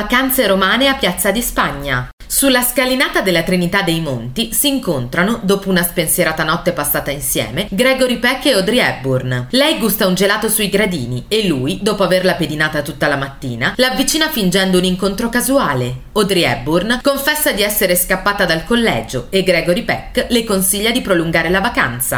Vacanze romane a Piazza di Spagna. Sulla scalinata della Trinità dei Monti si incontrano, dopo una spensierata notte passata insieme, Gregory Peck e Audrey Hepburn. Lei gusta un gelato sui gradini e lui, dopo averla pedinata tutta la mattina, l'avvicina fingendo un incontro casuale. Audrey Hepburn confessa di essere scappata dal collegio e Gregory Peck le consiglia di prolungare la vacanza.